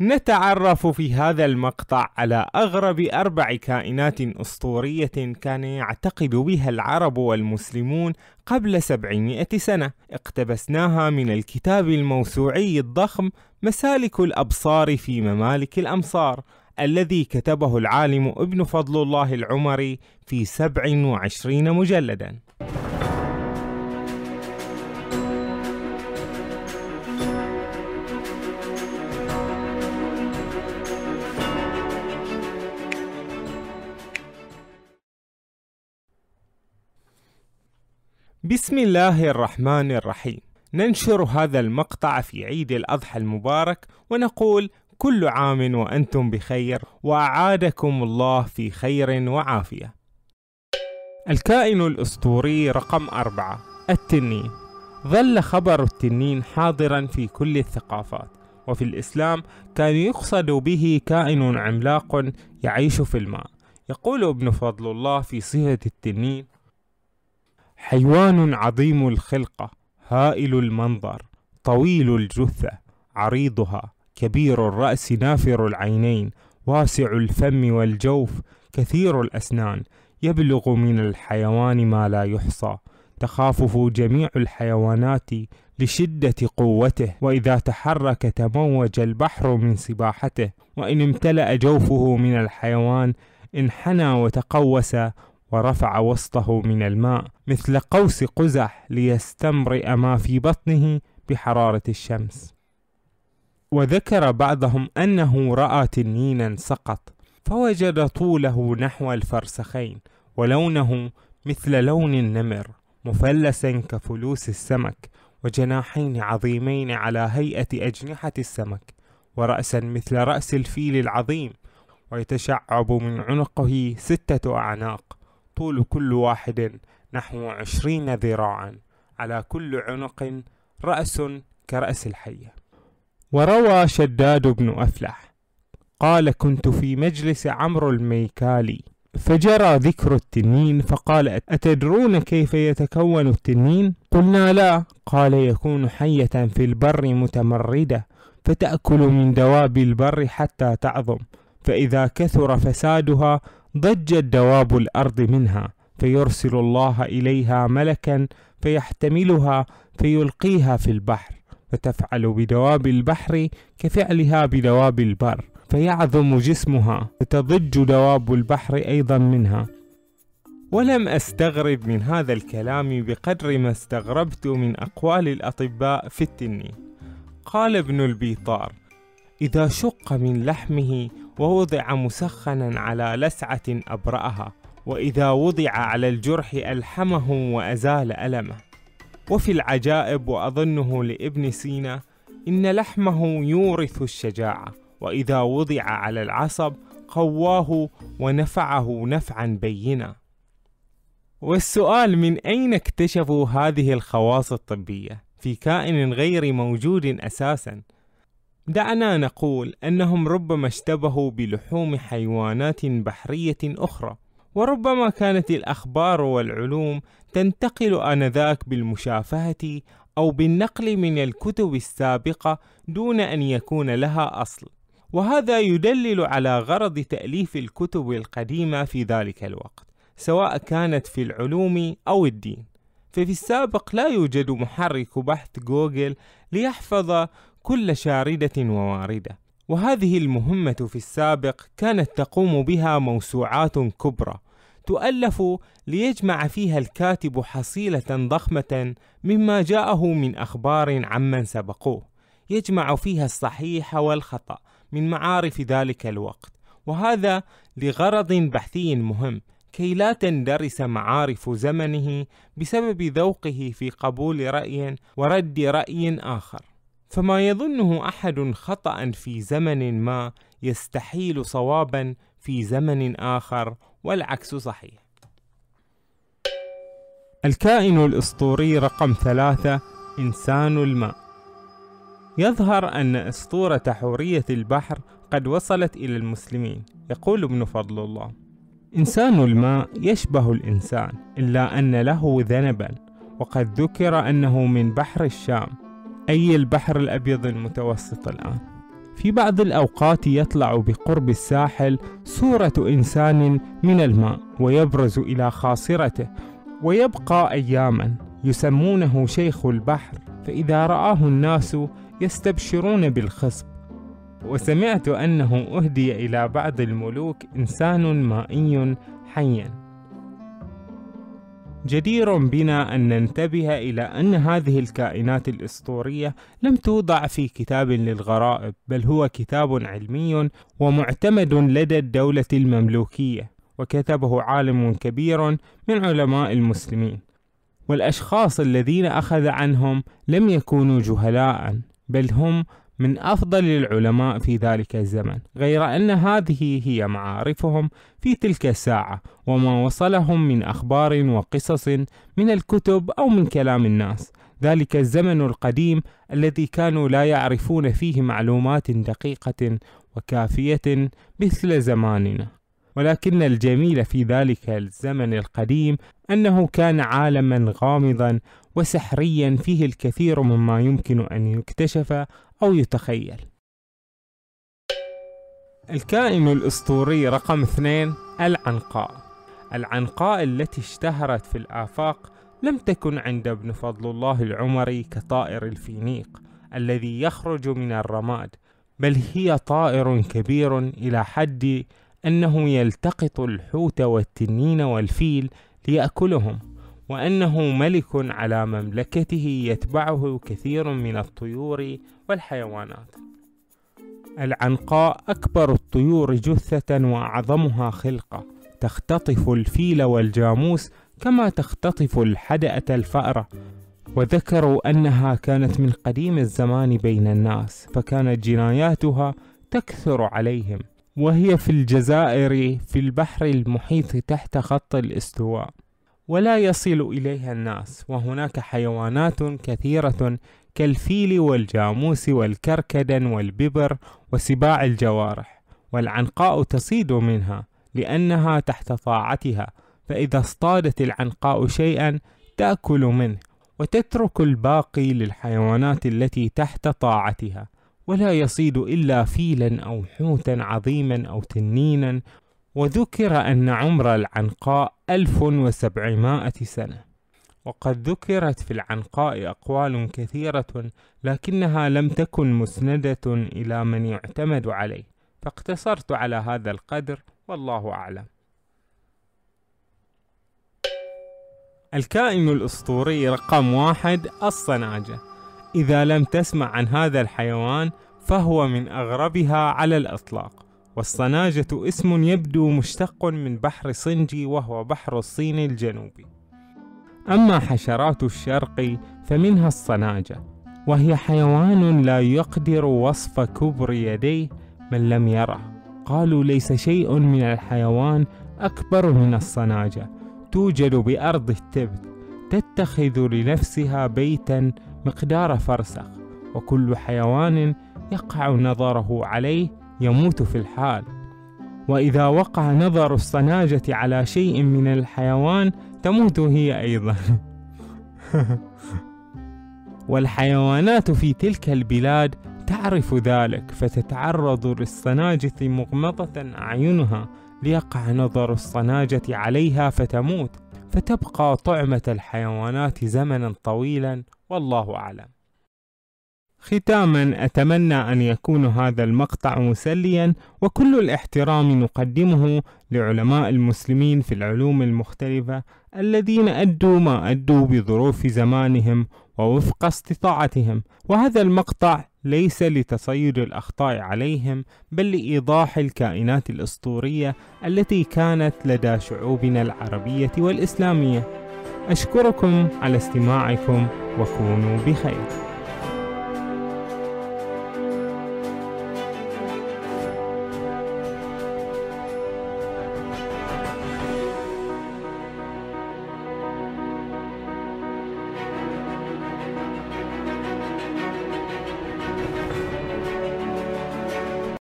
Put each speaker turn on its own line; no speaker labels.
نتعرف في هذا المقطع على أغرب أربع كائنات أسطورية كان يعتقد بها العرب والمسلمون قبل سبعمائة سنة. اقتبسناها من الكتاب الموسوعي الضخم مسالك الأبصار في ممالك الأمصار الذي كتبه العالم ابن فضل الله العمري في سبع وعشرين مجلدا. بسم الله الرحمن الرحيم. ننشر هذا المقطع في عيد الأضحى المبارك ونقول كل عام وأنتم بخير وأعادكم الله في خير وعافية. الكائن الأسطوري رقم أربعة التنين. ظل خبر التنين حاضرا في كل الثقافات وفي الإسلام كان يقصد به كائن عملاق يعيش في الماء. يقول ابن فضل الله في صفة التنين حيوان عظيم الخلقة هائل المنظر طويل الجثة عريضها كبير الرأس نافر العينين واسع الفم والجوف كثير الأسنان يبلغ من الحيوان ما لا يحصى. تخافه جميع الحيوانات لشدة قوته وإذا تحرك تموج البحر من سباحته. وإن امتلأ جوفه من الحيوان انحنى وتقوس ورفع وسطه من الماء مثل قوس قزح ليستمرئ ما في بطنه بحرارة الشمس. وذكر بعضهم أنه رأى تنينا سقط فوجد طوله نحو الفرسخين ولونه مثل لون النمر مفلسا كفلوس السمك وجناحين عظيمين على هيئة أجنحة السمك ورأسا مثل رأس الفيل العظيم ويتشعب من عنقه ستة أعناق. طول كل واحد نحو عشرين ذراعا. على كل عنق رأس كرأس الحية. وروى شداد بن أفلح قال كنت في مجلس عمرو الميكالي فجرى ذكر التنين فقال أتدرون كيف يتكون التنين؟ قلنا لا. قال يكون حية في البر متمردة فتأكل من دواب البر حتى تعظم فإذا كثر فسادها ضجت دواب الأرض منها فيرسل الله إليها ملكا فيحتملها فيلقيها في البحر فتفعل بدواب البحر كفعلها بدواب البر فيعظم جسمها فتضج دواب البحر أيضا منها. ولم أستغرب من هذا الكلام بقدر ما استغربت من أقوال الأطباء في التنين. قال ابن البيطار إذا شق من لحمه ووضع مسخنا على لسعة أبرأها وإذا وضع على الجرح ألحمه وأزال ألمه. وفي العجائب وأظنه لابن سينا إن لحمه يورث الشجاعة وإذا وضع على العصب قواه ونفعه نفعا بينا. والسؤال من أين اكتشفوا هذه الخواص الطبية؟ في كائن غير موجود أساسا. دعنا نقول أنهم ربما اشتبهوا بلحوم حيوانات بحرية أخرى وربما كانت الأخبار والعلوم تنتقل آنذاك بالمشافهة أو بالنقل من الكتب السابقة دون أن يكون لها أصل. وهذا يدلل على غرض تأليف الكتب القديمة في ذلك الوقت سواء كانت في العلوم أو الدين. ففي السابق لا يوجد محرك بحث جوجل ليحفظ كل شاردة وواردة. وهذه المهمة في السابق كانت تقوم بها موسوعات كبرى تؤلف ليجمع فيها الكاتب حصيلة ضخمة مما جاءه من أخبار عمن سبقوه. يجمع فيها الصحيح والخطأ من معارف ذلك الوقت. وهذا لغرض بحثي مهم كي لا تندرس معارف زمنه بسبب ذوقه في قبول رأي ورد رأي آخر. فما يظنه أحد خطأ في زمن ما يستحيل صوابا في زمن آخر والعكس صحيح. الكائن الأسطوري رقم ثلاثة إنسان الماء. يظهر أن أسطورة حورية البحر قد وصلت إلى المسلمين يقول ابن فضل الله. إنسان الماء يشبه الإنسان إلا أن له ذنبا وقد ذكر أنه من بحر الشام. أي البحر الأبيض المتوسط الآن. في بعض الأوقات يطلع بقرب الساحل صورة إنسان من الماء ويبرز إلى خاصرته ويبقى أياما يسمونه شيخ البحر. فإذا رآه الناس يستبشرون بالخصب. وسمعت أنه أهدي إلى بعض الملوك إنسان مائي حيا. جدير بنا أن ننتبه إلى أن هذه الكائنات الأسطورية لم توضع في كتاب للغرائب بل هو كتاب علمي ومعتمد لدى الدولة المملوكية وكتبه عالم كبير من علماء المسلمين. والأشخاص الذين أخذ عنهم لم يكونوا جهلاء بل هم من أفضل العلماء في ذلك الزمن غير أن هذه هي معارفهم في تلك الساعة وما وصلهم من أخبار وقصص من الكتب أو من كلام الناس. ذلك الزمن القديم الذي كانوا لا يعرفون فيه معلومات دقيقة وكافية مثل زماننا. ولكن الجميل في ذلك الزمن القديم أنه كان عالما غامضا وسحريا فيه الكثير مما يمكن أن يكتشف أو يتخيل. الكائن الأسطوري رقم اثنين العنقاء. العنقاء التي اشتهرت في الآفاق لم تكن عند ابن فضل الله العمري كطائر الفينيق الذي يخرج من الرماد بل هي طائر كبير إلى حد أنه يلتقط الحوت والتنين والفيل ليأكلهم وأنه ملك على مملكته يتبعه كثير من الطيور والحيوانات. العنقاء أكبر الطيور جثة وأعظمها خلقة. تختطف الفيل والجاموس كما تختطف الحدأة الفأرة. وذكروا أنها كانت من قديم الزمان بين الناس فكانت جناياتها تكثر عليهم. وهي في الجزائر في البحر المحيط تحت خط الاستواء. ولا يصل إليها الناس. وهناك حيوانات كثيرة كالفيل والجاموس والكركدن والببر وسباع الجوارح. والعنقاء تصيد منها لأنها تحت طاعتها. فإذا اصطادت العنقاء شيئا تأكل منه. وتترك الباقي للحيوانات التي تحت طاعتها. ولا يصيد إلا فيلا أو حوتا عظيما أو تنينا. وذكر أن عمر العنقاء ألف وسبعمائة سنة. وقد ذكرت في العنقاء أقوال كثيرة لكنها لم تكن مسندة إلى من يعتمد عليه. فاقتصرت على هذا القدر والله أعلم. الكائن الأسطوري رقم واحد الصناجة. إذا لم تسمع عن هذا الحيوان فهو من أغربها على الإطلاق والصناجة اسم يبدو مشتق من بحر صنجي وهو بحر الصين الجنوبي. أما حشرات الشرق فمنها الصناجة وهي حيوان لا يقدر وصف كبر يديه من لم يره. قالوا ليس شيء من الحيوان أكبر من الصناجة توجد بأرض التبت تتخذ لنفسها بيتا مقدار فرسخ وكل حيوان يقع نظره عليه يموت في الحال. وإذا وقع نظر الصناجة على شيء من الحيوان تموت هي أيضا. والحيوانات في تلك البلاد تعرف ذلك فتتعرض للصناجة مغمضة أعينها ليقع نظر الصناجة عليها فتموت فتبقى طعمة الحيوانات زمنا طويلا والله أعلم. ختاما أتمنى أن يكون هذا المقطع مسليا وكل الاحترام نقدمه لعلماء المسلمين في العلوم المختلفة الذين أدوا ما أدوا بظروف زمانهم ووفق استطاعتهم. وهذا المقطع ليس لتصيد الأخطاء عليهم بل لإيضاح الكائنات الأسطورية التي كانت لدى شعوبنا العربية والإسلامية. أشكركم على استماعكم وكونوا بخير.